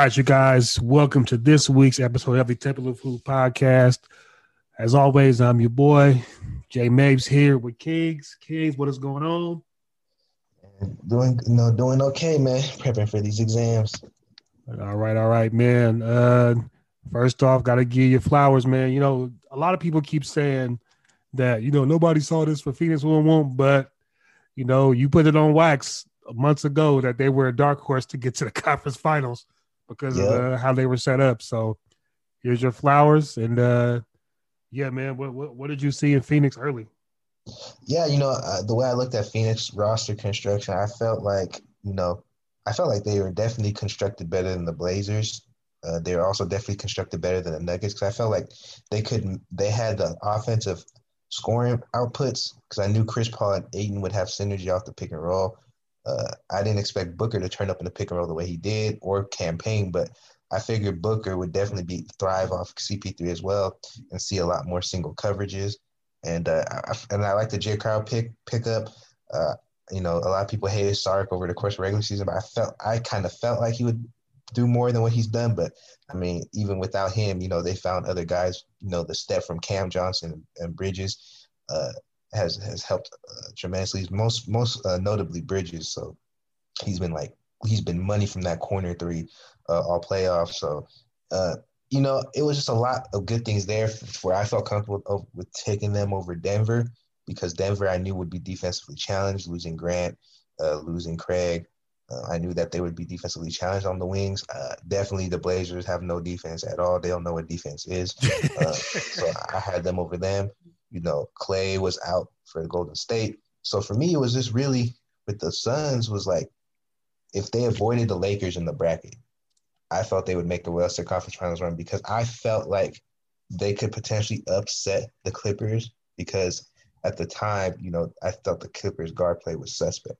All right, you guys, welcome to this week's episode of the Temple of Food podcast. As always, I'm your boy, Jay Mapes here with Kings. Kings, what is going on? Doing you know, doing okay, man. Prepping for these exams. All right, all right, man. Uh first off, gotta give you flowers, man. You know, a lot of people keep saying that, you know, nobody saw this for Phoenix 1 1, but you know, you put it on wax months ago that they were a dark horse to get to the conference finals because of uh, how they were set up. So here's your flowers, and uh, yeah, man, what, what, what did you see in Phoenix early? Yeah, you know uh, the way I looked at Phoenix roster construction, I felt like you know I felt like they were definitely constructed better than the Blazers. Uh, they were also definitely constructed better than the Nuggets because I felt like they couldn't. They had the offensive scoring outputs because I knew Chris Paul and Ayton would have synergy off the pick and roll. Uh, I didn't expect Booker to turn up in the pick and roll the way he did or campaign, but I figured Booker would definitely be thrive off CP3 as well and see a lot more single coverages. And uh, I, and I like the Jae Crowder pick pickup. Uh, you know, a lot of people hated Sark over the course of regular season, but I felt I kind of felt like he would do more than what he's done. But I mean, even without him, you know, they found other guys. You know, the step from Cam Johnson and Bridges. Uh, has has helped uh, tremendously. Most most uh, notably Bridges. So he's been like he's been money from that corner three uh, all playoffs. So uh, you know it was just a lot of good things there where I felt comfortable with, with taking them over Denver because Denver I knew would be defensively challenged, losing Grant, uh, losing Craig. Uh, I knew that they would be defensively challenged on the wings. Uh, definitely, the Blazers have no defense at all. They don't know what defense is. Uh, so I had them over them you know, Clay was out for the Golden State. So for me, it was just really with the Suns was like, if they avoided the Lakers in the bracket, I felt they would make the Western Conference Finals run because I felt like they could potentially upset the Clippers because at the time, you know, I thought the Clippers guard play was suspect.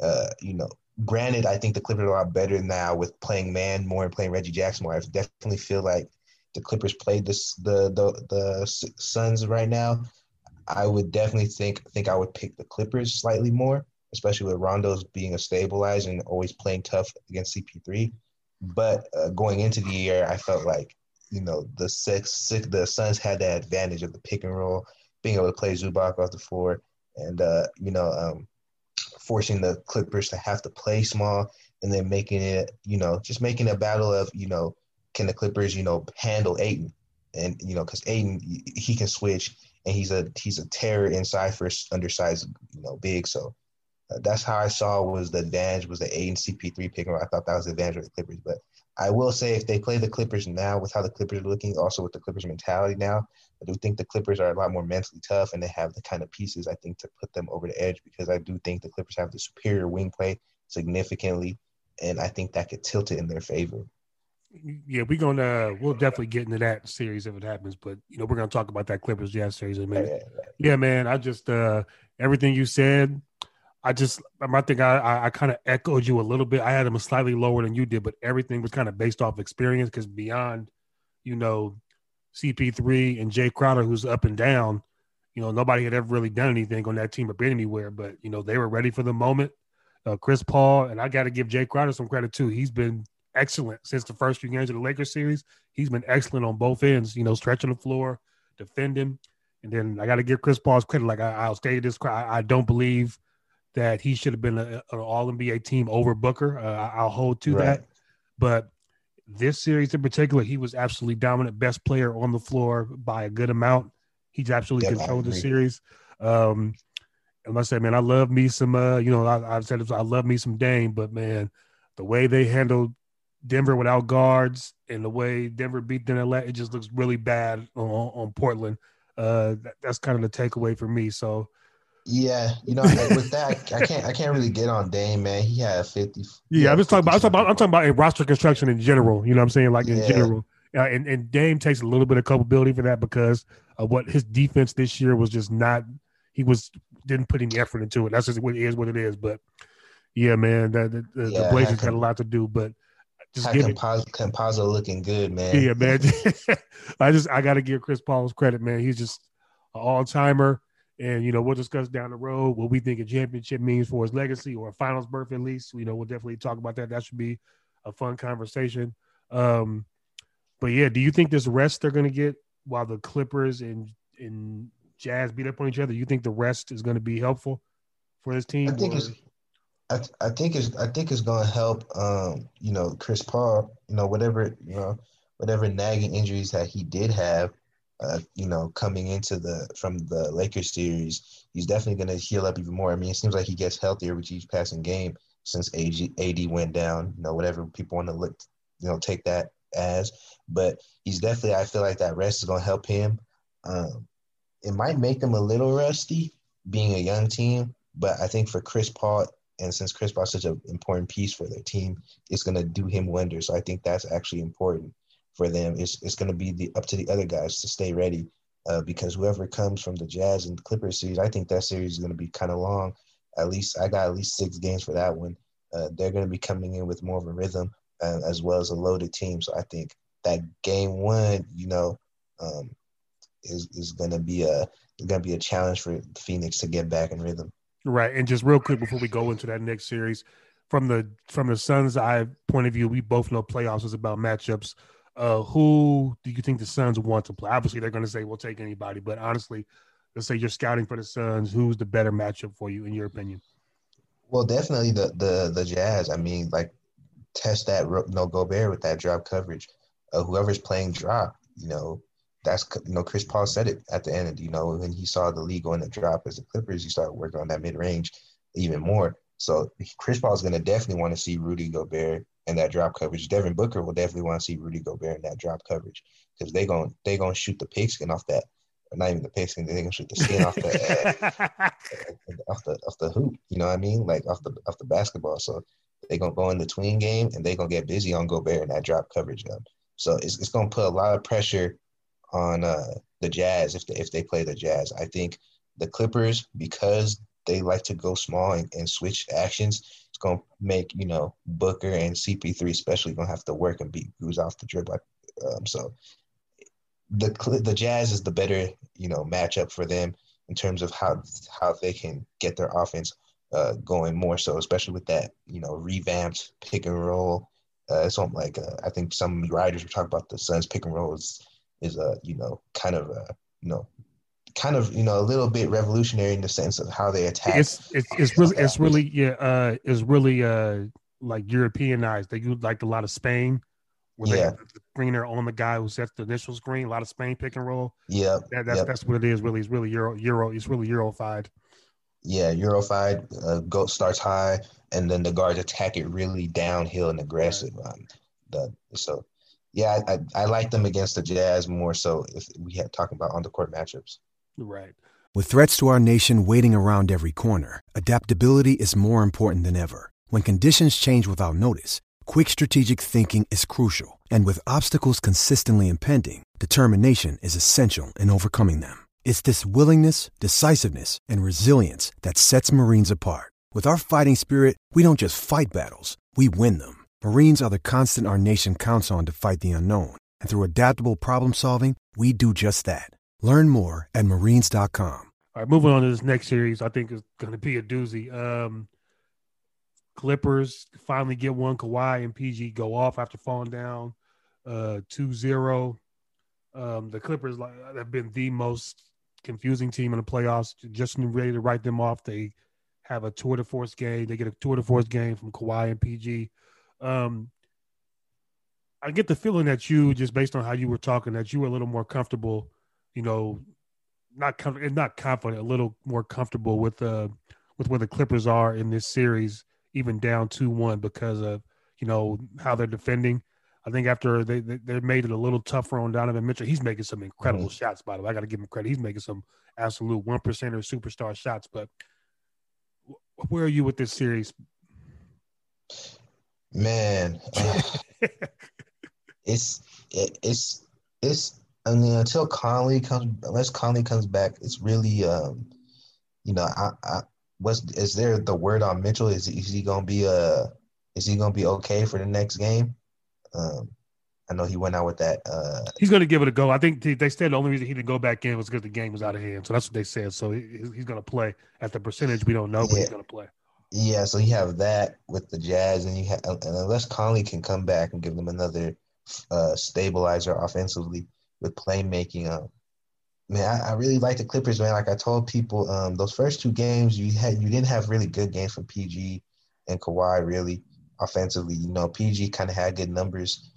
Uh, you know, granted, I think the Clippers are a lot better now with playing Mann more and playing Reggie Jackson more. I definitely feel like the Clippers played the the the Suns right now, I would definitely think think I would pick the Clippers slightly more, especially with Rondo's being a stabilizer and always playing tough against CP3. But uh, going into the year, I felt like you know the six, six the Suns had that advantage of the pick and roll, being able to play Zubac off the floor, and uh, you know um, forcing the Clippers to have to play small and then making it you know just making a battle of you know can the Clippers, you know, handle Ayton? And you know, because Ayton he can switch, and he's a he's a terror inside for undersized, you know, big. So uh, that's how I saw was the advantage was the Ayton CP3 pick. I thought that was the advantage of the Clippers. But I will say if they play the Clippers now with how the Clippers are looking, also with the Clippers mentality now, I do think the Clippers are a lot more mentally tough and they have the kind of pieces I think to put them over the edge because I do think the Clippers have the superior wing play significantly, and I think that could tilt it in their favor yeah, we're gonna we'll definitely get into that series if it happens. But you know, we're gonna talk about that Clippers Jazz series in a minute. Yeah, man. I just uh everything you said, I just I think I I, I kind of echoed you a little bit. I had them slightly lower than you did, but everything was kind of based off experience because beyond, you know, CP3 and Jae Crowder, who's up and down, you know, nobody had ever really done anything on that team or been anywhere. But you know, they were ready for the moment. Uh, Chris Paul and I got to give Jae Crowder some credit too. He's been excellent since the first few games of the Lakers series. He's been excellent on both ends, you know, stretching the floor, defending. And then I got to give Chris Paul's credit. Like I, will state this, I, I, don't believe that he should have been an All NBA team over Booker. Uh, I'll hold to right. that. But this series in particular, he was absolutely dominant, best player on the floor by a good amount. He's absolutely yep, controlled the series. Um, And I said, man, I love me some. Uh, you know, I, I said I love me some Dame, but man, the way they handled Denver without guards and the way Denver beat them, it just looks really bad on, on Portland. Uh, that, that's kind of the takeaway for me. So yeah, you know, with that, I can't I can't really get on Dame, man. He had fifty. Yeah, I'm just talking about I'm talking about I'm talking about a roster construction in general. You know what I'm saying? Like in yeah. general. Uh, and, and Dame takes a little bit of culpability for that because of what his defense this year was just not he was didn't put any effort into it. That's just what it is what it is. But yeah, man, that the, the, yeah, the Blazers had a lot to do, but just give Campazzo, looking good, man. Yeah, man. I just I gotta give Chris Paul's credit, man. He's just an all timer. And you know, we'll discuss down the road what we think a championship means for his legacy or a finals berth at least. You know, we'll definitely talk about that. That should be a fun conversation. Um, but yeah, do you think this rest they're gonna get while the Clippers and and Jazz beat up on each other? You think the rest is gonna be helpful for this team? I think or? it's I, I think it's I think it's gonna help um, you know, Chris Paul, you know, whatever, you know, whatever nagging injuries that he did have, uh, you know, coming into the from the Lakers series, he's definitely to heal up even more. I mean, it seems like he gets healthier with each passing game since AG, AD went down. You know, whatever people want to look, you know, take that as. But he's definitely, I feel like that rest is to help him. Um, it might make him a little rusty being a young team, but I think for Chris Paul, and since Chris is such an important piece for their team, it's going to do him wonders. So I think that's actually important for them. It's it's going to be the up to the other guys to stay ready uh, because whoever comes from the Jazz and Clippers series, I think that series is going to be kind of long. At least I got at least six games for that one. Uh, they're going to be coming in with more of a rhythm uh, as well as a loaded team. So I think that game one, you know, um, is is going to be a going to be a challenge for Phoenix to get back in rhythm. Right, and just real quick before we go into that next series, from the from the Suns' eye point of view, we both know playoffs is about matchups. Uh, who do you think the Suns want to play? Obviously, they're going to say we'll take anybody, but honestly, let's say you're scouting for the Suns. Who's the better matchup for you, in your opinion? Well, definitely the the the Jazz. I mean, like test that you no know, Gobert with that drop coverage. Uh, whoever's playing drop, you know, that's you know Chris Paul said it at the end. You know, when he saw the league going to drop as the Clippers, he started working on that mid range even more. So Chris Paul is going to definitely want to see Rudy Gobert and that drop coverage. Devin Booker will definitely want to see Rudy Gobert in that drop coverage because they're going they gonna shoot the pigskin off that. Not even the pigskin, they're gonna shoot the skin off the uh, off the off the hoop. You know what I mean? Like off the off the basketball. So they're gonna go in the tween game and they're gonna get busy on Gobert and that drop coverage gun. So it's it's gonna put a lot of pressure on uh, the Jazz if they if they play the Jazz. I think the Clippers because they like to go small and, and switch actions it's going to make you know Booker and CP3 especially going to have to work and beat who's off the dribble. Um, so the the Jazz is the better you know matchup for them in terms of how how they can get their offense uh, going more so, especially with that you know revamped pick and roll. Uh, it's like uh, I think some writers were talking about the Suns pick and roll is is a you know kind of a you know kind of you know a little bit revolutionary in the sense of how they attack. It's it's, it's really it's really yeah uh it's really uh like Europeanized. They use like a lot of Spain where yeah. they have the screener on the guy who sets the initial screen. A lot of Spain pick and roll. Yeah, that, that's yep. that's what it is. Really, it's really Euro Euro. It's really Eurofied. Yeah, Eurofied. Uh, go starts high, and then the guards attack it really downhill and aggressive. Um, the so yeah, I, I, I like them against the Jazz more so if we had talking about on the court matchups. Right. With threats to our nation waiting around every corner, adaptability is more important than ever. When conditions change without notice, quick strategic thinking is crucial. And with obstacles consistently impending, determination is essential in overcoming them. It's this willingness, decisiveness, and resilience that sets Marines apart. With our fighting spirit, we don't just fight battles, we win them. Marines are the constant our nation counts on to fight the unknown. And through adaptable problem solving, we do just that. Learn more at marines.com. All right, moving on to this next series, I think is going to be a doozy. Um, Clippers finally get one. Kawhi and PG go off after falling down uh, 2-0. Um, the Clippers have been the most confusing team in the playoffs. Just ready to write them off. They have a tour de force game. They get a tour de force game from Kawhi and PG. Um, I get the feeling that you, just based on how you were talking, that you were a little more comfortable you know, not com- not confident, a little more comfortable with uh with where the Clippers are in this series, even down two one because of you know how they're defending. I think after they they made it a little tougher on Donovan Mitchell, he's making some incredible mm-hmm. shots. By the way, I got to give him credit. He's making some absolute one percenter superstar shots. But where are you with this series? Man, uh, it's it, it's it's. I mean, until Conley comes, unless Conley comes back, it's really, um, you know, I, I what's is there the word on Mitchell? Is is he gonna be uh is he gonna be okay for the next game? Um, I know he went out with that. Uh, he's going to give it a go. I think they said the only reason he didn't go back in was because the game was out of hand. So that's what they said. So he, he's going to play at the percentage we don't know, but he's going to play. Yeah, so you have that with the Jazz, and you have and unless Conley can come back and give them another uh, stabilizer offensively with playmaking. Um, man, I, I, really like the Clippers, man. Like I told people, um, those first two games you had you didn't have really good games from PG and Kawhi really offensively. You know, PG kind of had good numbers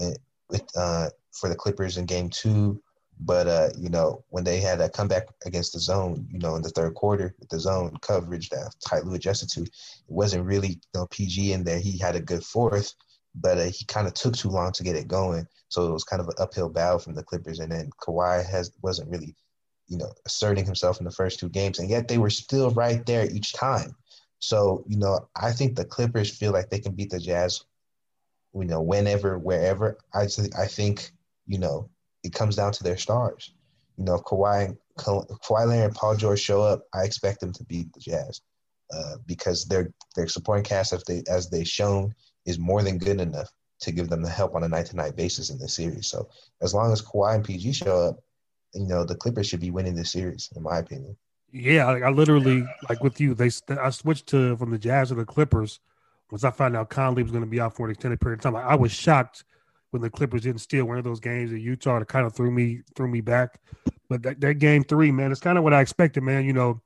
uh, with uh, for the Clippers in game two. But uh, you know, when they had a comeback against the zone, you know, in the third quarter with the zone coverage that Lue adjusted to, it wasn't really you know PG in there. He had a good fourth, but uh, he kind of took too long to get it going. So it was kind of an uphill battle from the Clippers. And then Kawhi has wasn't really, you know, asserting himself in the first two games, and yet they were still right there each time. So you know, I think the Clippers feel like they can beat the Jazz, you know, whenever, wherever. I th- I think you know it comes down to their stars. You know, if Kawhi, Kawhi Leonard and Paul George show up, I expect them to beat the Jazz uh, because their their supporting cast, as they as they shown, is more than good enough to give them the help on a night to night basis in this series. So as long as Kawhi and PG show up, you know, the Clippers should be winning this series, in my opinion. Yeah, I, I literally like with you. They I switched to from the Jazz to the Clippers once I found out Conley was going to be out for an extended period of time. I, I was shocked when the Clippers didn't steal one of those games in Utah to kind of threw me threw me back. But that, that game three, man, it's kind of what I expected, man. You know,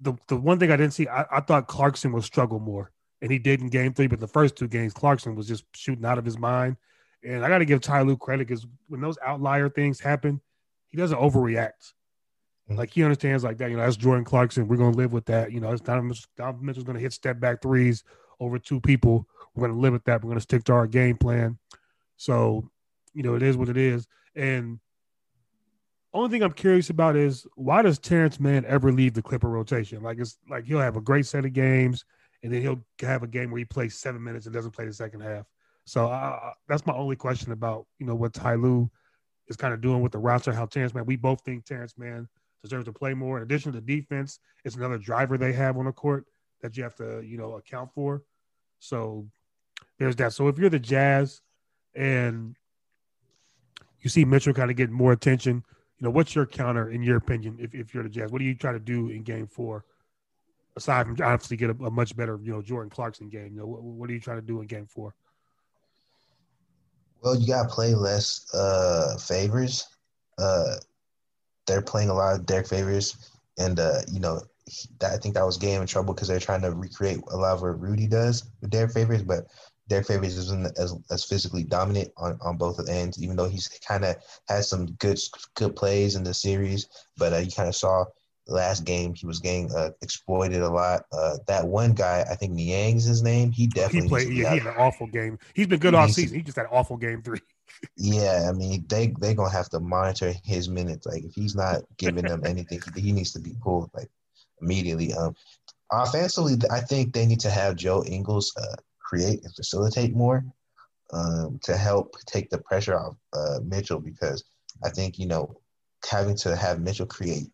the the one thing I didn't see, I, I thought Clarkson would struggle more, and he did in game three. But the first two games, Clarkson was just shooting out of his mind. And I got to give Ty Lue credit because when those outlier things happen, he doesn't overreact. Mm-hmm. Like he understands, like that. You know, that's Jordan Clarkson. We're gonna live with that. You know, it's Donovan, Donovan Mitchell's gonna hit step back threes over two people. We're gonna live with that. We're gonna stick to our game plan. So, you know, it is what it is. And only thing I'm curious about is why does Terance Mann ever leave the Clipper rotation? Like it's like he'll have a great set of games, and then he'll have a game where he plays seven minutes and doesn't play the second half. So uh, that's my only question about you know what Ty Lue is kind of doing with the roster. How Terance Mann, we both think Terance Mann deserves to play more. In addition to defense, it's another driver they have on the court that you have to you know account for. So there's that. So if you're the Jazz, and you see Mitchell kind of getting more attention. You know, what's your counter in your opinion if, if you're the Jazz? What do you try to do in game four? Aside from obviously get a, a much better, you know, Jordan Clarkson game. You know, what, what are you trying to do in game four? Well, you gotta play less uh Favors. Uh they're playing a lot of Derrick Favors and uh, you know, I think that was game in trouble because they're trying to recreate a lot of what Rudy does with Derrick Favors, but Derrick Favors isn't as, as physically dominant on, on both ends, even though he's kind of had some good good plays in the series. But uh, you kind of saw last game he was getting uh, exploited a lot. Uh, that one guy, I think Niang's his name. He definitely he played. Yeah, he had an awful game. He's been good he all season. He just had an awful game three. yeah, I mean they they gonna have to monitor his minutes. Like if he's not giving them anything, he, he needs to be pulled like immediately. Um, offensively, I think they need to have Joe Ingles uh, create and facilitate more um, to help take the pressure off uh, Mitchell because I think you know having to have Mitchell create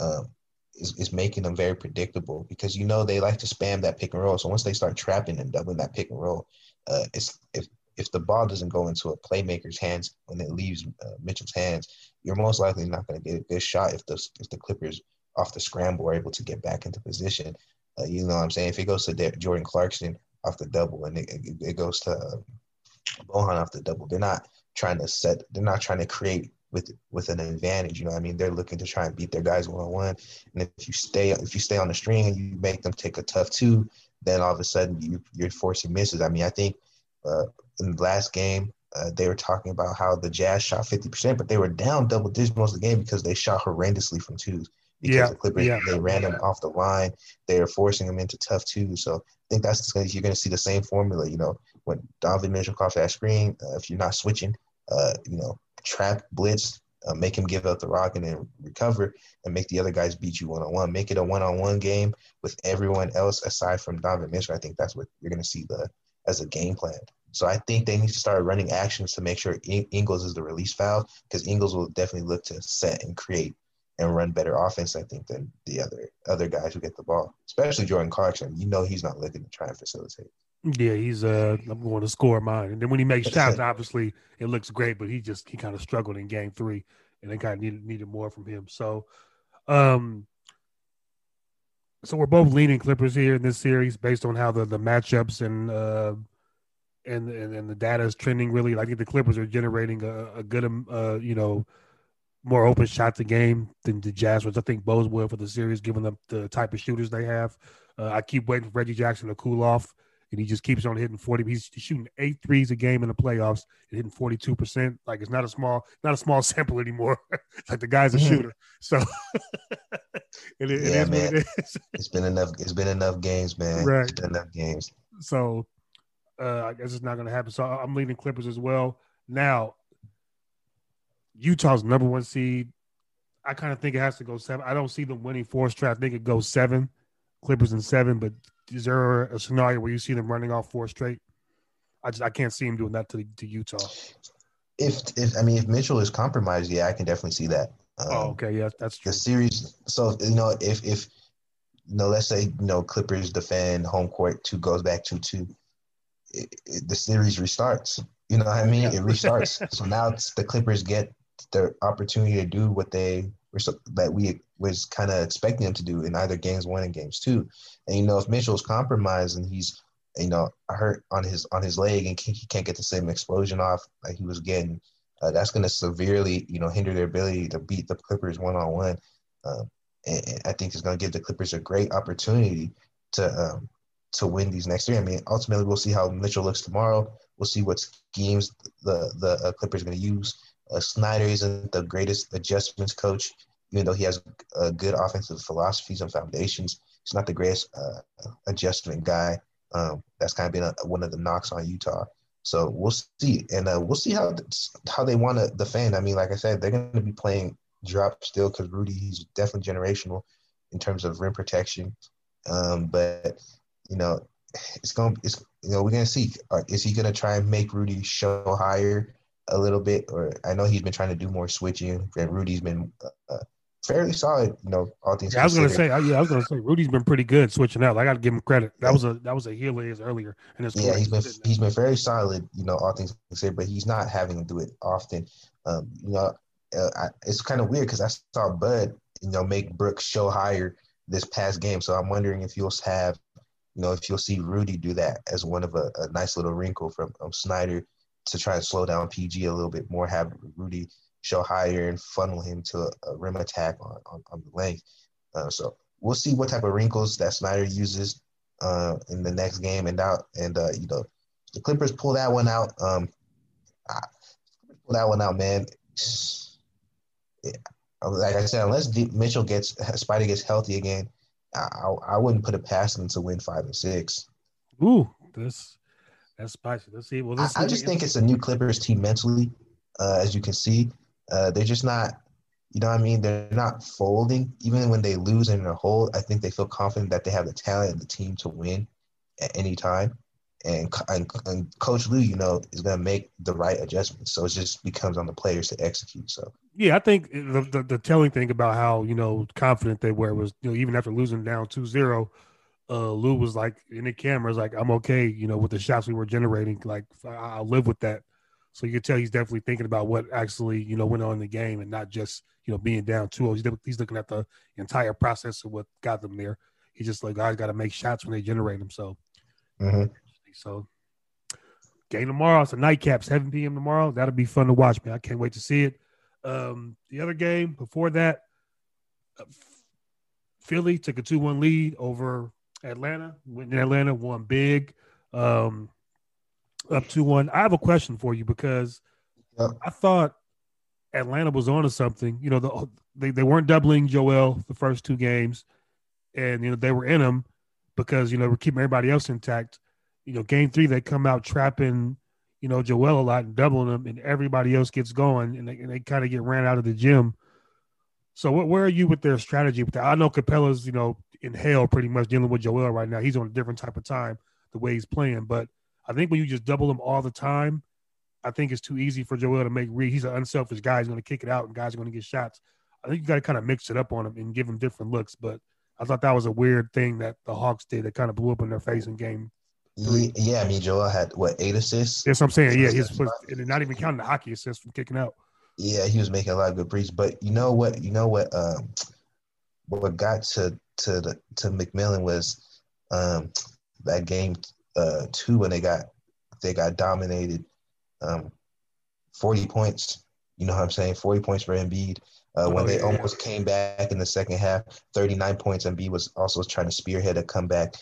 um, is, is making them very predictable because you know they like to spam that pick and roll. So once they start trapping and doubling that pick and roll, uh, it's if if the ball doesn't go into a playmaker's hands when it leaves uh, Mitchell's hands, you're most likely not going to get a good shot if the if the Clippers off the scramble are able to get back into position. Uh, you know what I'm saying? If it goes to Jordan Clarkson off the double, and it, it goes to uh, Bojan off the double. They're not trying to set. They're not trying to create with with an advantage. You know, I mean, they're looking to try and beat their guys one on one. And if you stay if you stay on the string and you make them take a tough two, then all of a sudden you you're forcing misses. I mean, I think uh, in the last game uh, they were talking about how the Jazz shot 50%, but they were down double digits most of the game because they shot horrendously from twos. Because Yeah, the Clippers, yeah. they ran them off the line. They're forcing them into tough two. So I think that's gonna, you're going to see the same formula. You know, when Donovan Mitchell calls that screen, uh, if you're not switching, uh, you know, trap, blitz, uh, make him give up the rock and then recover and make the other guys beat you one on one. Make it a one on one game with everyone else aside from Donovan Mitchell. I think that's what you're going to see the as a game plan. So I think they need to start running actions to make sure In- Ingles is the release valve because Ingles will definitely look to set and create and run better offense. I think than the other other guys who get the ball, especially Jordan Clarkson. You know he's not looking to try and facilitate. Yeah, he's uh I'm going to score mine. And then when he makes shots, obviously it looks great, but he just he kind of struggled in game three and they kind of needed needed more from him. So um so we're both leaning Clippers here in this series based on how the the matchups and uh and and, and the data is trending really. I think the Clippers are generating a, a good um, uh you know more open shots a game than the Jazz, which I think bodes well for the series, given the, the type of shooters they have. Uh, I keep waiting for Reggie Jackson to cool off, and he just keeps on hitting 40. He's shooting eight threes a game in the playoffs and hitting 42%. Like it's not a small, not a small sample anymore. like the guy's a Mhm. shooter. So it, it Yeah, is what it is. It's been enough. It's been enough games, man. Right. It's been enough games. So uh, I guess it's not going to happen. So I'm leading Clippers as well. Now, Utah's number one seed. I kind of think it has to go seven. I don't see them winning four straight. I think it goes seven, Clippers in seven. But is there a scenario where you see them running off four straight? I just I can't see them doing that to to Utah. If if I mean if Mitchell is compromised, yeah, I can definitely see that. Um, oh, okay, yeah, that's true. the series. So you know, if if you know, let's say you know Clippers defend home court, two goes back two two, it, it, the series restarts. You know what I mean? Yeah. It restarts. so now it's the Clippers get the opportunity to do what they were that we was kind of expecting them to do in either games one and games two. And you know, if Mitchell's compromised and he's you know hurt on his on his leg and he can't get the same explosion off like he was getting, uh, that's going to severely you know hinder their ability to beat the Clippers one on one. And I think it's going to give the Clippers a great opportunity to um, to win these next three. I mean, ultimately, we'll see how Mitchell looks tomorrow. We'll see what schemes the the uh, Clippers are going to use. Uh, Snyder isn't the greatest adjustments coach, even though he has uh, good offensive philosophies and foundations. He's not the greatest uh, adjustment guy. Um, that's kind of been a, one of the knocks on Utah. So we'll see, and uh, we'll see how how they want to defend. I mean, like I said, they're going to be playing drop still because Rudy he's definitely generational in terms of rim protection. Um, but you know, it's going to it's you know we're going to see uh, is he going to try and make Rudy show higher a little bit, or I know he's been trying to do more switching, and Rudy's been uh, fairly solid. You know, all things. Yeah, I was going to considered. say, yeah, I was to say, Rudy's been pretty good switching out. I got to give him credit. That was a that was a heel of his earlier his Yeah, he's been he's been very solid, you know, all things considered, but he's not having to do it often. Um, you know, uh, I, it's kind of weird because I saw Bud, you know, make Brooks show higher this past game. So I'm wondering if you'll have, you know, if you'll see Rudy do that as one of a, a nice little wrinkle from um, Snyder to try and slow down PG a little bit more, have Rudy show higher and funnel him to a, a rim attack on, on, on the length. Uh, so we'll see what type of wrinkles that Snyder uses uh, in the next game and out. And uh, you know, the Clippers pull that one out. Um, I, pull that one out, man. Yeah. Like I said, unless D- Mitchell gets Spida gets healthy again, I, I, I wouldn't put it past them to win five and six. Ooh, that's that's spicy. Let's see. Well, I, let's see I just think it's a new Clippers team mentally, uh, as you can see. Uh, they're just not, you know what I mean? They're not folding. Even when they lose in a hole, I think they feel confident that they have the talent and the team to win at any time. And, and, and Coach Lue, you know, is going to make the right adjustments. So it just becomes on the players to execute. So Yeah, I think the, the the telling thing about how you know confident they were was you know even after losing down 2-0, uh, Lue was like in the cameras like I'm okay, you know, with the shots we were generating. Like I- I'll live with that. So you can tell he's definitely thinking about what actually you know went on in the game and not just you know being down 2-0. He's, he's looking at the entire process of what got them there. He's just like guys got to make shots when they generate them. So mhm. so game tomorrow. It's a nightcap, 7 p.m. tomorrow. That'll be fun to watch, man. I can't wait to see it. Um, the other game before that, uh, Philly took a 2 1 lead over Atlanta. Went in Atlanta, won big. Um, Up two one. I have a question for you because Yep. I thought Atlanta was on to something. You know, the, they they weren't doubling Joel the first two games, and you know they were in them because you know we're keeping everybody else intact. You know, game three they come out trapping you know Joel a lot and doubling them, and everybody else gets going, and they, and they kind of get ran out of the gym. So what, where are you with their strategy? I know Capela's you know in hell pretty much dealing with Joel right now. He's on a different type of time the way he's playing, but I think when you just double him all the time, I think it's too easy for Joel to make read. He's an unselfish guy. He's going to kick it out, and guys are going to get shots. I think you got to kind of mix it up on him and give him different looks. But I thought that was a weird thing that the Hawks did that kind of blew up in their face in game. Ye- Yeah, I mean, Joel had what eight assists. That's what I'm saying. Yeah, he's and not even counting the hockey assists from kicking out. Yeah, he was making a lot of good breaks. But you know what? You know what? Um, what got to to the to McMillan was um, that game uh, two when they got they got dominated, um, forty points. You know what I'm saying? Forty points for Embiid. Uh, when Oh, they yeah. almost came back in the second half, 39 points. Embiid was also trying to spearhead a comeback.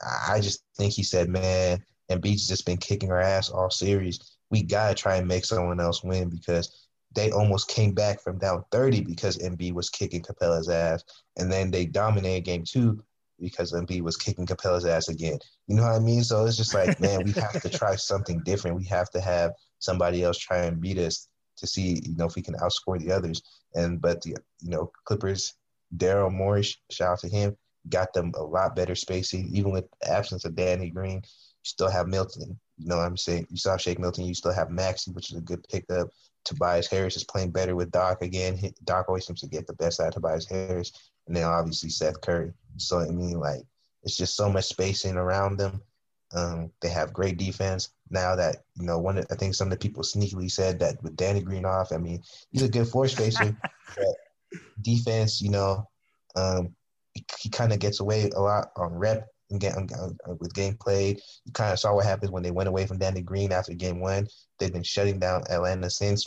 I I just think he said, man, Embiid's just been kicking our ass all series. We got to try and make someone else win because they almost came back from down 30 because Embiid was kicking Capela's ass. And then they dominated game two because Embiid was kicking Capela's ass again. You know what I mean? So it's just like, man, we have to try something different. We have to have somebody else try and beat us to see, you know, if we can outscore the others. And but the you know Clippers, Daryl Morey, shout out to him, got them a lot better spacing. Even with the absence of Danny Green, you still have Milton. You know what I'm saying? You still have Shake Milton. You still have Maxey, which is a good pickup. Tobias Harris is playing better with Doc again. Doc always seems to get the best out of Tobias Harris, and then obviously Seth Curry. So I mean, like it's just so much spacing around them. Um, they have great defense now that you know. One, of- I think some of the people sneakily said that with Danny Green off. I mean, he's a good floor spacer, but defense, you know, um, he, he kind of gets away a lot on rep and get on, on- with game played. You kind of saw what happens when they went away from Danny Green after game one. They've been shutting down Atlanta since.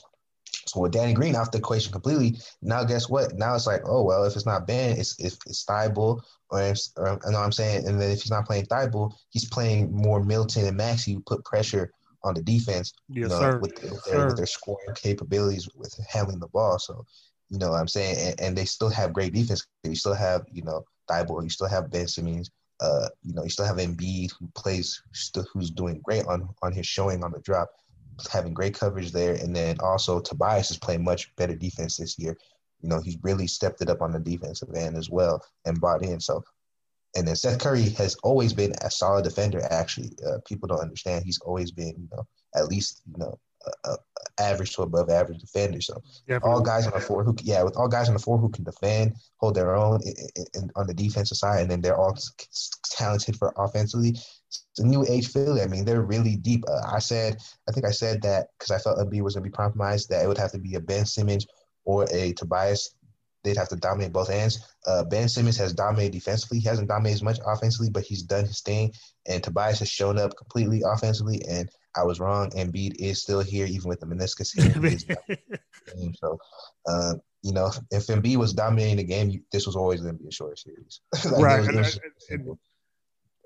So with Danny Green off the equation completely, now guess what? Now it's like, oh well, if it's not Ben, it's if it's Thybulle or, if, or I know what I'm saying. And then if he's not playing Thybulle, he's playing more Milton and Maxey who put pressure on the defense Yes, you know, sir. with, Yes, their, with their scoring capabilities with handling the ball. So, you know what I'm saying? And, and they still have great defense. You still have, you know, Thybulle. You still have Ben Simmons. Uh, you know, you still have Embiid who plays, still, who's doing great on, on his showing on the drop, having great coverage there. And then also Tobias is playing much better defense this year. You know, he's really stepped it up on the defensive end as well and brought in. So, and then Seth Curry has always been a solid defender. Actually, uh, people don't understand he's always been, you know, at least you know, a, a average to above average defender. So Definitely. all guys on the floor who, yeah, with all guys on the floor who can defend, hold their own i- on the defensive side, and then they're all talented for offensively. It's a new age Philly. I mean, they're really deep. Uh, I said, I think I said that because I felt Embiid was going to be compromised, that it would have to be a Ben Simmons or a Tobias. They'd have to dominate both ends. Uh, ben Simmons has dominated defensively. He hasn't dominated as much offensively, but he's done his thing. And Tobias has shown up completely offensively. And I was wrong. Embiid is still here, even with the meniscus hit. He is game. So, uh, you know, if Embiid was dominating the game, you, this was always going to be a short series. Like, Right, was- was and- simple.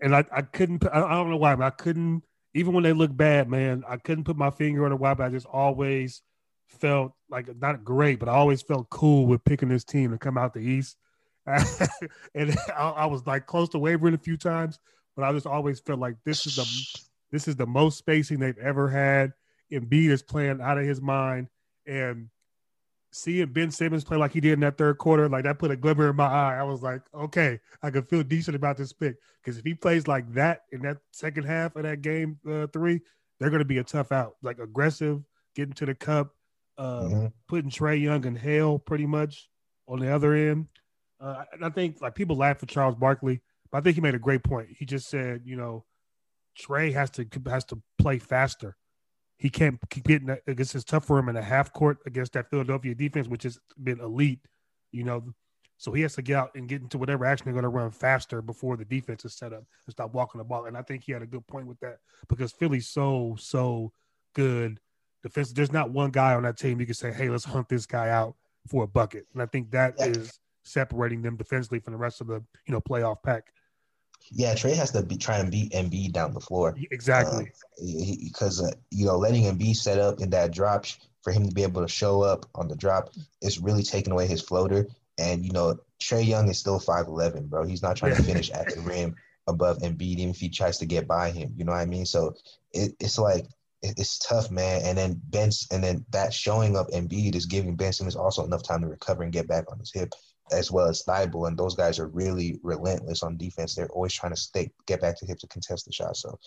And I, I couldn't I don't know why, but I couldn't even when they look bad, man, I couldn't put my finger on it why, but I just always felt like not great, but I always felt cool with picking this team to come out the East. and I, I was like close to wavering a few times, but I just always felt like this is the this is the most spacing they've ever had. Embiid is playing out of his mind, and seeing Ben Simmons play like he did in that third quarter, like that put a glimmer in my eye. I was like, okay, I can feel decent about this pick because if he plays like that in that second half of that game uh, three, they're going to be a tough out. Like aggressive, getting to the cup, uh, Mhm. putting Trae Young in hell pretty much on the other end. Uh, and I think like people laugh at Charles Barkley, but I think he made a great point. He just said, you know, Trae has to has to play faster. He can't keep getting guess it's tough for him in a half court against that Philadelphia defense, which has been elite. You know, so he has to get out and get into whatever action they're going to run faster before the defense is set up and stop walking the ball. And I think he had a good point with that because Philly's so so good defense. There's not one guy on that team you can say, "Hey, let's hunt this guy out for a bucket." And I think that is separating them defensively from the rest of the you know playoff pack. Yeah, Trae has to be try and beat Embiid down the floor. Exactly. Because um, uh, you know, letting Embiid set up in that drop for him to be able to show up on the drop is really taking away his floater. And you know, Trae Young is still five eleven, bro. He's not trying to finish at the rim above Embiid, even if he tries to get by him. You know what I mean? So it, it's like it, it's tough, man. And then Ben, and then that showing up Embiid is giving Ben Simmons also enough time to recover and get back on his hip, as well as Thybulle. And those guys are really relentless on defense. They're always trying to stay, get back to hip to contest the shot. So,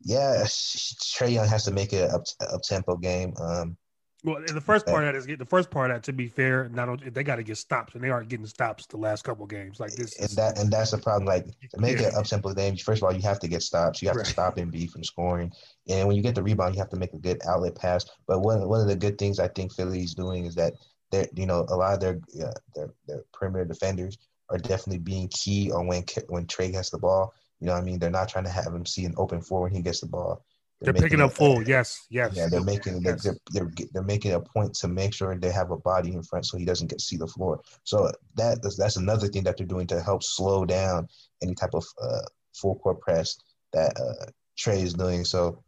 yeah, Trae Young has to make it up up tempo game. Um, well, the first part of that is the first part of that. To be fair, not only they got to get stops, and they aren't getting stops the last couple games like this. And that and that's the problem. Like to make yeah. it up tempo game, first of all, you have to get stops. You have right. to stop Embiid from scoring, and when you get the rebound, you have to make a good outlet pass. But one one of the good things I think Philly's doing is that they're you know a lot of their uh, their their perimeter defenders are definitely being key on when when Trae gets the ball. You know, what I mean, they're not trying to have him see an open floor when he gets the ball. They're, they're picking up full. Yes, yes. Yeah, they're making yes. they're, they're they're making a point to make sure they have a body in front so he doesn't get see the floor. So that that's another thing that they're doing to help slow down any type of uh, full court press that uh, Trae is doing. So,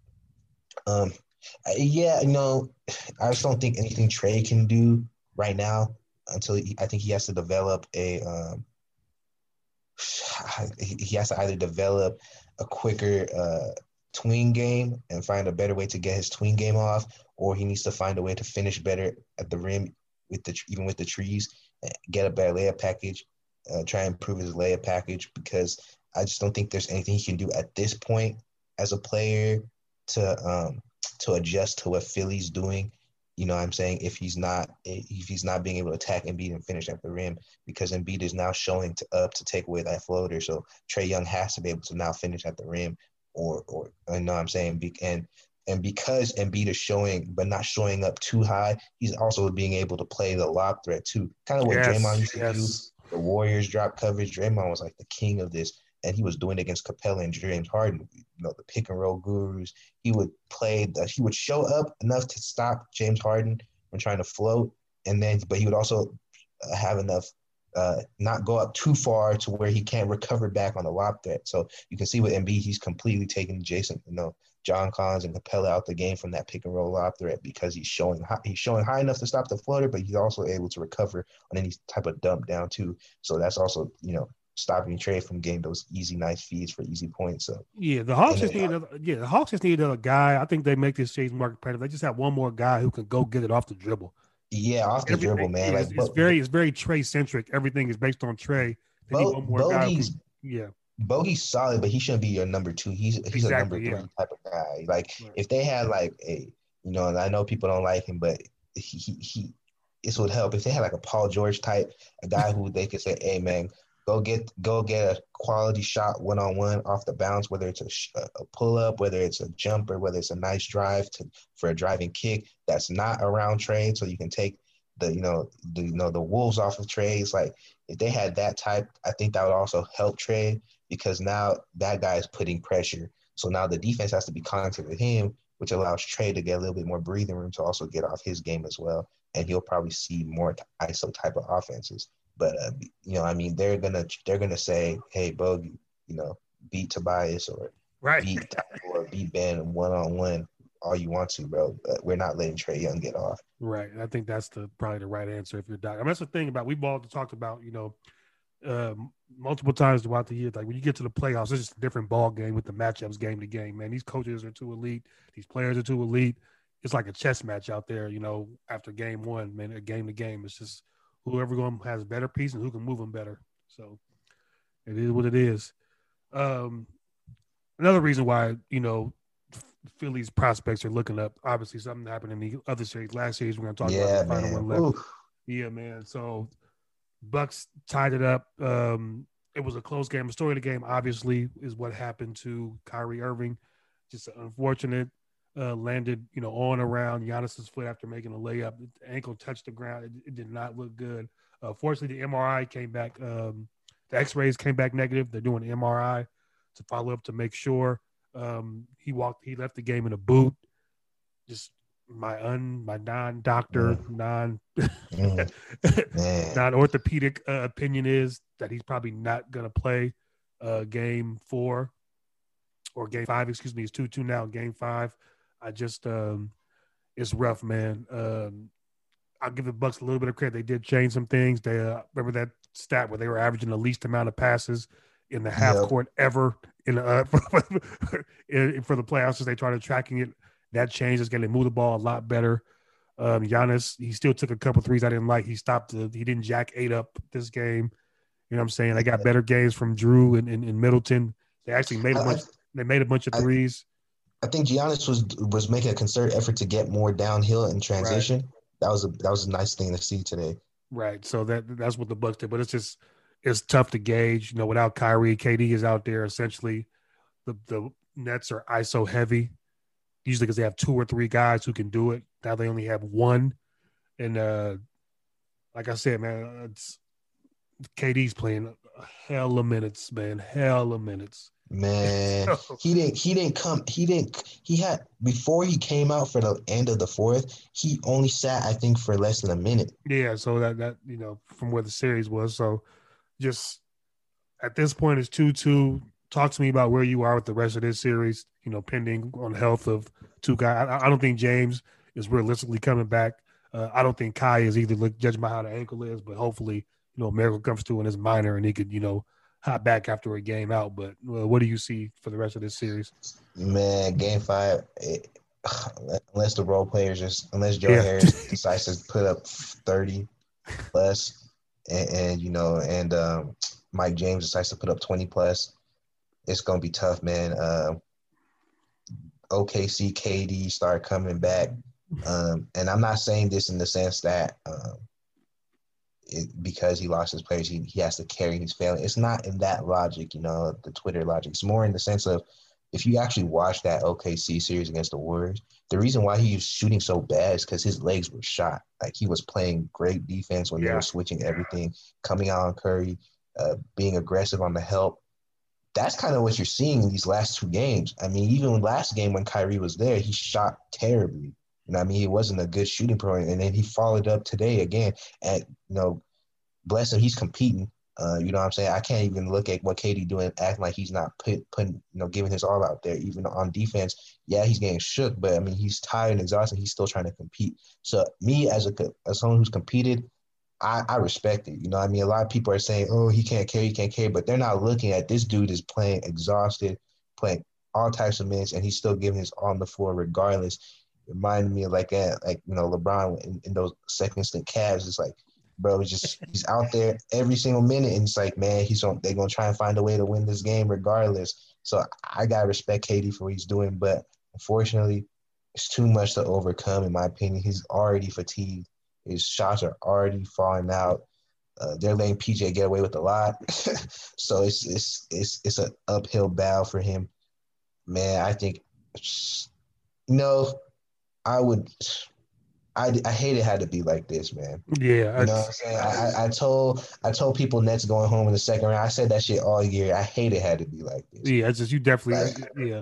um, yeah, you know, I just don't think anything Trae can do right now until he, I think he has to develop a um, he has to either develop a quicker uh, tween game and find a better way to get his tween game off, or he needs to find a way to finish better at the rim with the even with the trees, get a better layup package, uh, try and improve his layup package because I just don't think there's anything he can do at this point as a player to um, to adjust to what Philly's doing. You know what I'm saying? If he's not if he's not being able to attack Embiid and finish at the rim, because Embiid is now showing to, up to take away that floater. So Trae Young has to be able to now finish at the rim or or you know what I'm saying and and because Embiid is showing but not showing up too high, he's also being able to play the lob threat too. Kind of what yes, Draymond used to yes. do. The Warriors drop coverage. Draymond was like the king of this, and he was doing it against Capela and James Harden. You know the pick and roll gurus. He would play. The, he would show up enough to stop James Harden from trying to float, and then but he would also uh, have enough uh, not go up too far to where he can't recover back on the lob threat. So you can see with Embiid, he's completely taken Jason, you know, John Collins and Capela out the game from that pick and roll lob threat because he's showing high, he's showing high enough to stop the floater, but he's also able to recover on any type of dump down too. So that's also you know stopping Trae from getting those easy nice feeds for easy points. So yeah, the Hawks just need uh, another, yeah the Hawks just need another guy. I think they make this season more competitive. They just have one more guy who can go get it off the dribble. Yeah, off the Everything, dribble, man. Like, it's, very it's very Trae centric. Everything is based on Trae. Bo- Bogi's, can, yeah. Bogi's solid, but he shouldn't be your number two. He's he's exactly, a number three yeah. type of guy. Like right. if they had like a you know, and I know people don't like him, but he he, he this would help if they had like a Paul George type, a guy who they could say, "Hey, man, go get go get a quality shot one on one off the bounce, whether it's a, a pull up, whether it's a jumper, whether it's a nice drive to for a driving kick that's not around trade, so you can take the you know the you know the wolves off of trades. Like if they had that type, I think that would also help trade because now that guy is putting pressure. So now the defense has to be conscious with him, which allows Trae to get a little bit more breathing room to also get off his game as well. And he'll probably see more ISO type of offenses. But uh, you know, I mean, they're gonna they're gonna say, "Hey, Bogi, you know, beat Tobias or right. beat or beat Ben one on one all you want to, bro. But we're not letting Trae Young get off." Right. I think that's the probably the right answer if you're Doc. I mean, that's the thing about we've all talked about, you know, uh, multiple times throughout the year. Like when you get to the playoffs, it's just a different ball game with the matchups game to game. Man, these coaches are too elite. These players are too elite. It's like a chess match out there, you know. After game one, man, a game to game. It's just whoever going has better piece and who can move them better. So it is what it is. Um, another reason why you know Philly's prospects are looking up. Obviously, something happened in the other series. Last series, we're going to talk yeah, about the final one left. Yeah, man. So Bucks tied it up. Um, it was a close game. The story of the game, obviously, is what happened to Kyrie Irving. Just unfortunate uh, landed, you know, on around Giannis's foot after making a layup. The ankle touched the ground. It, it did not look good. Uh, fortunately, the MRI came back. Um, the X-rays came back negative. They're doing MRI to follow up to make sure. Um, he walked. He left the game in a boot. Just my un my non doctor mm. non mm. non orthopedic uh, opinion is that he's probably not gonna play. uh, game four or game five, excuse me. It's 2 2 now, game five. I just, um, it's rough, man. Um, I'll give the Bucks a little bit of credit. They did change some things. They uh, remember that stat where they were averaging the least amount of passes in the half yep. court ever in uh, for the playoffs as they started tracking it. That change is going to move the ball a lot better. Um, Giannis, he still took a couple threes I didn't like. He stopped. The, he didn't jack eight up this game. You know what I'm saying? They got better games from Jrue and, and, and Middleton. They actually made a bunch. They made a bunch of threes. I, think Giannis was was making a concerted effort to get more downhill in transition. Right. That was a that was a nice thing to see today. Right. So that that's what the Bucks did, but it's just it's tough to gauge. You know, without Kyrie, KD is out there essentially. The the Nets are ISO heavy, usually because they have two or three guys who can do it. Now they only have one, and uh, like I said, man, it's KD's playing hell of minutes, man, hell of minutes. Man, he didn't. He didn't come. He didn't. He had before he came out for the end of the fourth. He only sat, I think, for less than a minute. Yeah. So that that you know from where the series was. So just at this point, it's two two. Talk to me about where you are with the rest of this series. You know, pending on the health of two guys. I, I don't think James is realistically coming back. Uh, I don't think Kai is either. Look, judging by how the ankle is, but hopefully, you know, miracle comes through and his minor and he could, you know hop back after a game out. But uh, what do you see for the rest of this series? Man, game five. It, unless the role players just unless Joe yeah. Harris decides to put up thirty plus, and, and you know, and um, Mike James decides to put up twenty plus, it's gonna be tough, man. Uh, OKC KD start coming back. Um, and I'm not saying this in the sense that um, it, because he lost his players, he, he has to carry his family. It's not in that logic, you know, the Twitter logic. It's more in the sense of if you actually watch that OKC series against the Warriors, the reason why he was shooting so bad is because his legs were shot. Like he was playing great defense when yeah. they were switching everything, coming out on Curry, uh, being aggressive on the help. That's kind of what you're seeing in these last two games. I mean, even last game when Kyrie was there, he shot terribly. You know, I mean, he wasn't a good shooting pro, and then he followed up today again. At you know, bless him, he's competing. Uh, you know what I'm saying? I can't even look at what KD doing, acting like he's not put, putting, you know, giving his all out there, even on defense. Yeah, he's getting shook, but I mean, he's tired and exhausted. He's still trying to compete. So, me as a as someone who's competed, I, I respect it. You know, I mean, a lot of people are saying, "Oh, he can't carry, he can't carry," but they're not looking at this dude is playing exhausted, playing all types of minutes, and he's still giving his all on the floor regardless reminded me of like that, like you know LeBron in, in those second stint Cavs. It's like, bro, he's just he's out there every single minute, and it's like, man, he's on. They're gonna try and find a way to win this game regardless. So I gotta respect KD for what he's doing, but unfortunately, it's too much to overcome. In my opinion, he's already fatigued. His shots are already falling out. Uh, they're letting PJ get away with a lot, so it's it's it's it's an uphill battle for him. Man, I think you know I would. I, I hate it had to be like this, man. Yeah, you know what I'm saying. I, I told I told people Nets going home in the second round. I said that shit all year. I hate it had to be like this. Yeah, it's just you definitely like, yeah.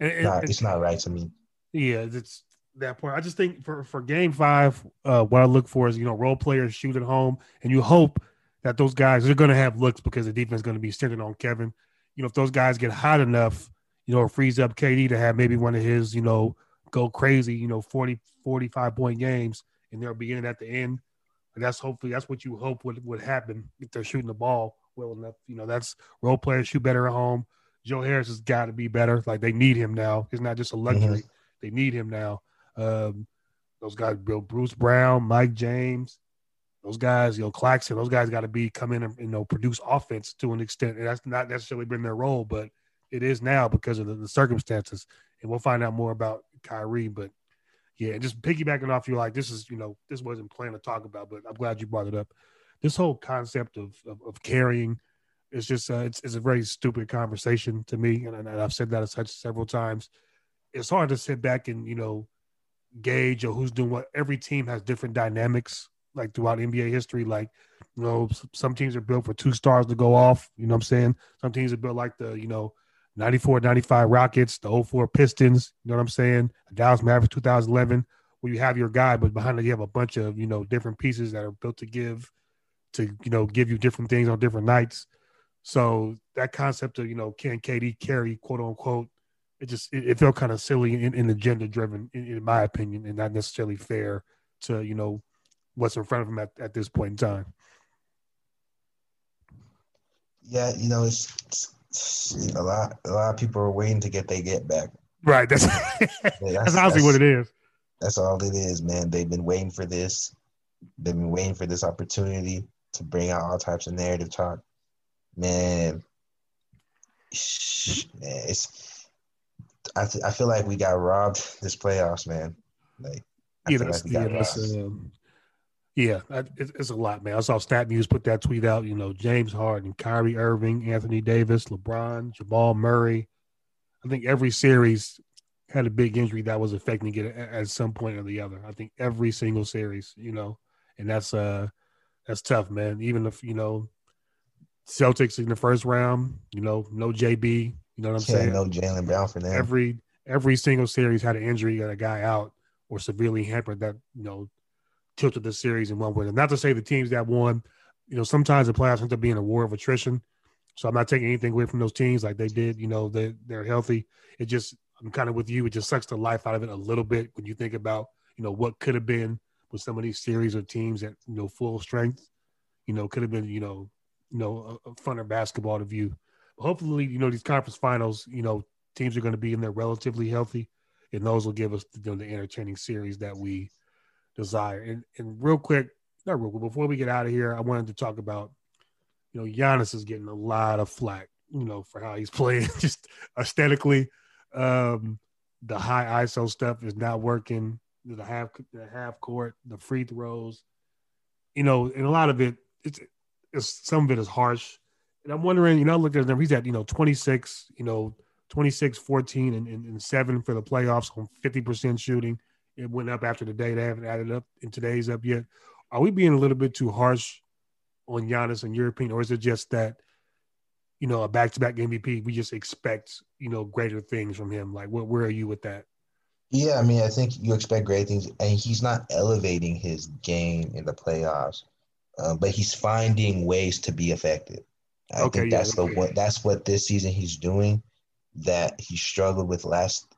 And, and, nah, it's not right to me. Yeah, it's that point. I just think for for game five, uh, what I look for is you know role players shoot at home, and you hope that those guys are going to have looks because the defense is going to be centered on Kevin. You know, if those guys get hot enough, you know, it frees up KD to have maybe one of his you know go crazy, you know, 40, 45 point games, and they're beginning at the end. And that's hopefully that's what you hope would, would happen if they're shooting the ball well enough. You know, that's role players shoot better at home. Joe Harris has got to be better. Like they need him now. It's not just a luxury. Mm-hmm. They need him now. Um, those guys, Bill Bruce Brown, Mike James, those guys, you know, Claxton, those guys got to be come in and you know produce offense to an extent. And that's not necessarily been their role, but it is now because of the, the circumstances. And we'll find out more about Kyrie. But yeah, just piggybacking off you, like this is you know this wasn't planned to talk about, but I'm glad you brought it up. This whole concept of of, of carrying is just uh, it's, it's a very stupid conversation to me, and, and I've said that as such several times. It's hard to sit back and you know gauge or who's doing what. Every team has different dynamics, like throughout NBA history. Like you know, some teams are built for two stars to go off. You know what I'm saying? Some teams are built like the you know 94, 95 Rockets, the 04 Pistons, you know what I'm saying? Dallas Mavericks 2011, where you have your guy, but behind it you have a bunch of, you know, different pieces that are built to give to, you know, give you different things on different nights. So that concept of you know can KD carry quote unquote, it just it, it felt kind of silly and, and agenda driven in, in, my opinion, and not necessarily fair to you know what's in front of him at, at this point in time. Yeah, you know it's, it's a lot. A lot of people are waiting to get their get back. Right. That's yeah, that's, that's honestly what it is. That's all it is, man. They've been waiting for this. They've been waiting for this opportunity to bring out all types of narrative talk. Man, man, it's. I, th- I feel like we got robbed this playoffs, man. Like, I yeah, that's, like yeah, that's um, yeah, it's, a lot, man. I saw StatMuse put that tweet out. You know, James Harden, Kyrie Irving, Anthony Davis, LeBron, Jamal Murray. I think every series had a big injury that was affecting it at some point or the other. I think every single series, you know, and that's uh that's tough, man. Even if you know Celtics in the first round, you know, no JB, you know what I'm yeah, saying? No Jaylen Brown for them. Every every single series had an injury, got a guy out or severely hampered that you know tilted the series in one way. And not to say the teams that won, you know, sometimes the playoffs end up being a war of attrition. So I'm not taking anything away from those teams like they did. You know, they they're healthy. It just I'm kind of with you. It just sucks the life out of it a little bit when you think about you know what could have been with some of these series of teams at you know full strength. You know, could have been you know you know a, a funner basketball to view. But hopefully, you know these conference finals, you know teams are going to be in there relatively healthy, and those will give us you know, the entertaining series that we desire. And and real quick, not real quick, before we get out of here, I wanted to talk about you know, Giannis is getting a lot of flack, you know, for how he's playing just aesthetically. Um, the high ISO stuff is not working. The half the half court, the free throws, you know, and a lot of it, it's, it's some of it is harsh. And I'm wondering, you know, look at him, he's at, you know, 26, you know, 26, 14, and, and, and seven for the playoffs on 50% shooting. It went up after the day. They haven't added up, and today's up yet. Are we being a little bit too harsh on Giannis and European, or is it just that you know a back-to-back MVP? We just expect you know greater things from him. Like, where, where are you with that? Yeah, I mean, I think you expect great things, and he's not elevating his game in the playoffs, uh, but he's finding ways to be effective. I okay, think that's yeah, the what that's what this season he's doing. That he struggled with last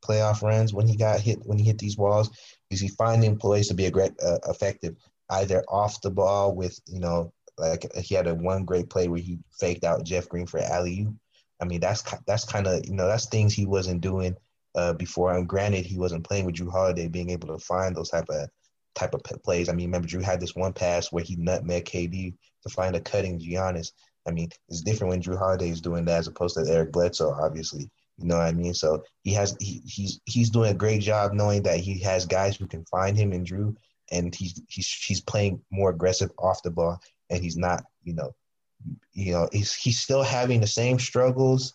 playoff runs when he got hit when he hit these walls. Is he finding ways to be a great uh, effective? either off the ball with, you know, like he had a one great play where he faked out Jeff Green for alley oop. I mean, that's that's kind of you know that's things he wasn't doing uh, before. And granted, he wasn't playing with Jrue Holiday, being able to find those type of type of plays. I mean, remember Jrue had this one pass where he nutmeg KD to find a cutting Giannis. I mean, it's different when Jrue Holiday is doing that as opposed to Eric Bledsoe, obviously. You know what I mean? So he has he, he's he's doing a great job knowing that he has guys who can find him and Jrue, and he's he's he's playing more aggressive off the ball, and he's not, you know, you know, he's he's still having the same struggles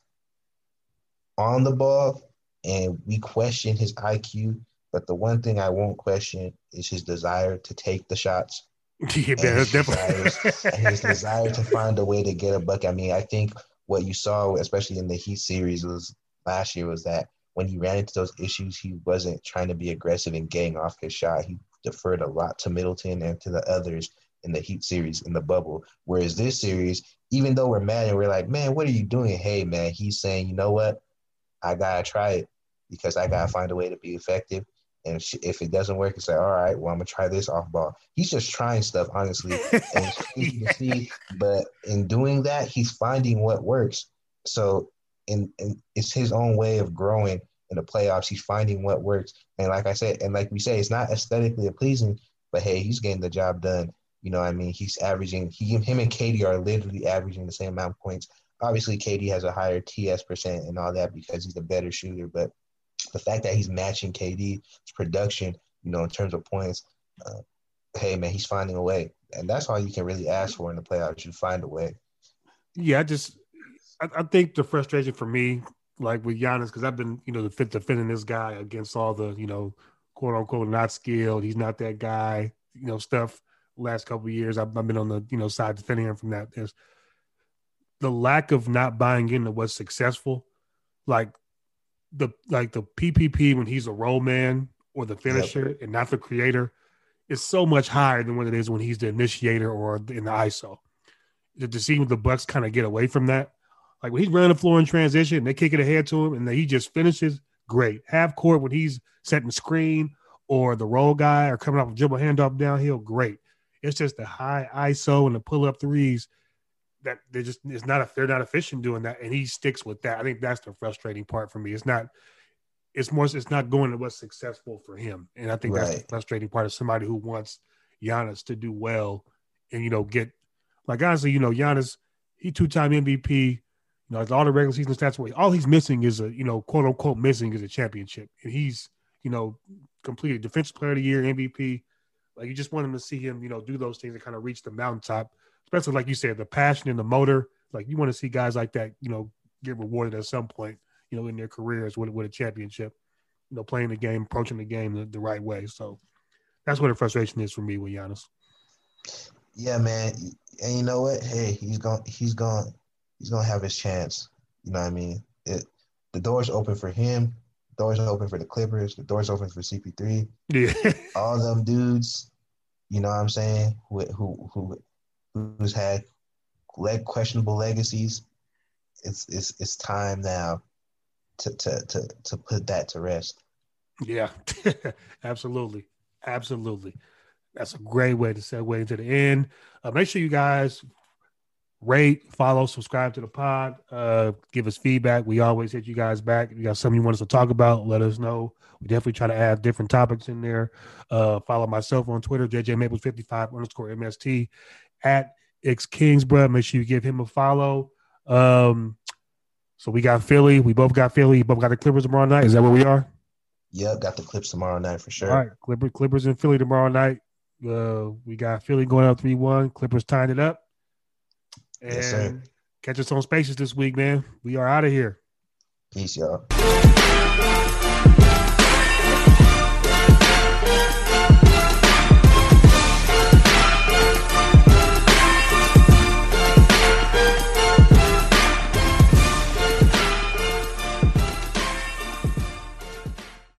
on the ball, and we question his IQ. But the one thing I won't question is his desire to take the shots. Yeah, and his, desire, and his desire to find a way to get a bucket. I mean, I think what you saw, especially in the Heat series, was last year was that when he ran into those issues, he wasn't trying to be aggressive and getting off his shot. He deferred a lot to Middleton and to the others in the Heat series in the bubble. Whereas this series, even though we're mad and we're like, man, what are you doing? Hey, man, he's saying, you know what? I gotta try it because I gotta find a way to be effective. And if it doesn't work, it's like, all right, well, I'm gonna try this off ball. He's just trying stuff, honestly. and yeah. see, but in doing that, he's finding what works. So, in, in it's his own way of growing in the playoffs. He's finding what works. And like I said, and like we say, it's not aesthetically pleasing, but hey, he's getting the job done. You know, I mean, he's averaging. He, him, and KD are literally averaging the same amount of points. Obviously, KD has a higher TS percent and all that because he's a better shooter. But the fact that he's matching KD's production, you know, in terms of points, uh, hey man, he's finding a way, and that's all you can really ask for in the playoffs. You find a way. Yeah, I just I, I think the frustration for me like with Giannis, because I've been, you know, defending this guy against all the, you know, quote unquote not skilled. He's not that guy, you know, stuff. Last couple years, I've, I've, been on the, you know, side defending him from that. There's the lack of not buying into what's successful, like the like the PPP when he's a role man or the finisher yep. and not the creator is so much higher than what it is when he's the initiator or in the ISO. to see the Bucks kind of get away from that. Like when he's running the floor in transition, they kick it ahead to him, and then he just finishes. Great half court when he's setting screen or the roll guy or coming off a dribble handoff downhill. Great. It's just the high ISO and the pull up threes that they're just it's not a they're not efficient doing that, and he sticks with that. I think that's the frustrating part for me. It's not. It's more. It's not going to what's successful for him, and I think right. that's the frustrating part of somebody who wants Giannis to do well and you know get like honestly, you know, Giannis, he two time MVP. You know, all the regular season stats. All he's missing is a you know quote unquote missing is a championship, and he's you know completed defensive player of the year, MVP. Like you just want him to see him, you know, do those things and kind of reach the mountaintop. Especially like you said, the passion and the motor. Like you want to see guys like that, you know, get rewarded at some point, you know, in their careers with with a championship. You know, playing the game, approaching the game the, the right way. So that's what the frustration is for me with Giannis. Yeah, man. And you know what? Hey, he's going he's going he's gonna have his chance. You know what I mean? It the door's open for him. The doors open for the Clippers. The doors open for CP3. Yeah. All them dudes, you know what I'm saying, who who who who's had leg questionable legacies. It's it's it's time now to to to to put that to rest. Yeah, absolutely, absolutely. That's a great way to segue into the end. Uh, make sure you guys rate, follow, subscribe to the pod. Uh, give us feedback. We always hit you guys back. If you got something you want us to talk about, let us know. We definitely try to add different topics in there. Uh, follow myself on Twitter, JJ Maples 55 underscore MST at X Kingsborough. Make sure you give him a follow. Um, so we got Philly. We both got Philly. both got the Clippers tomorrow night. Is that where we are? Yeah, got the Clips tomorrow night for sure. All right, Clippers, Clippers in Philly tomorrow night. Uh, we got Philly going up 3 1. Clippers tying it up. And yes, catch us on spaces this week, man. We are out of here. Peace, y'all.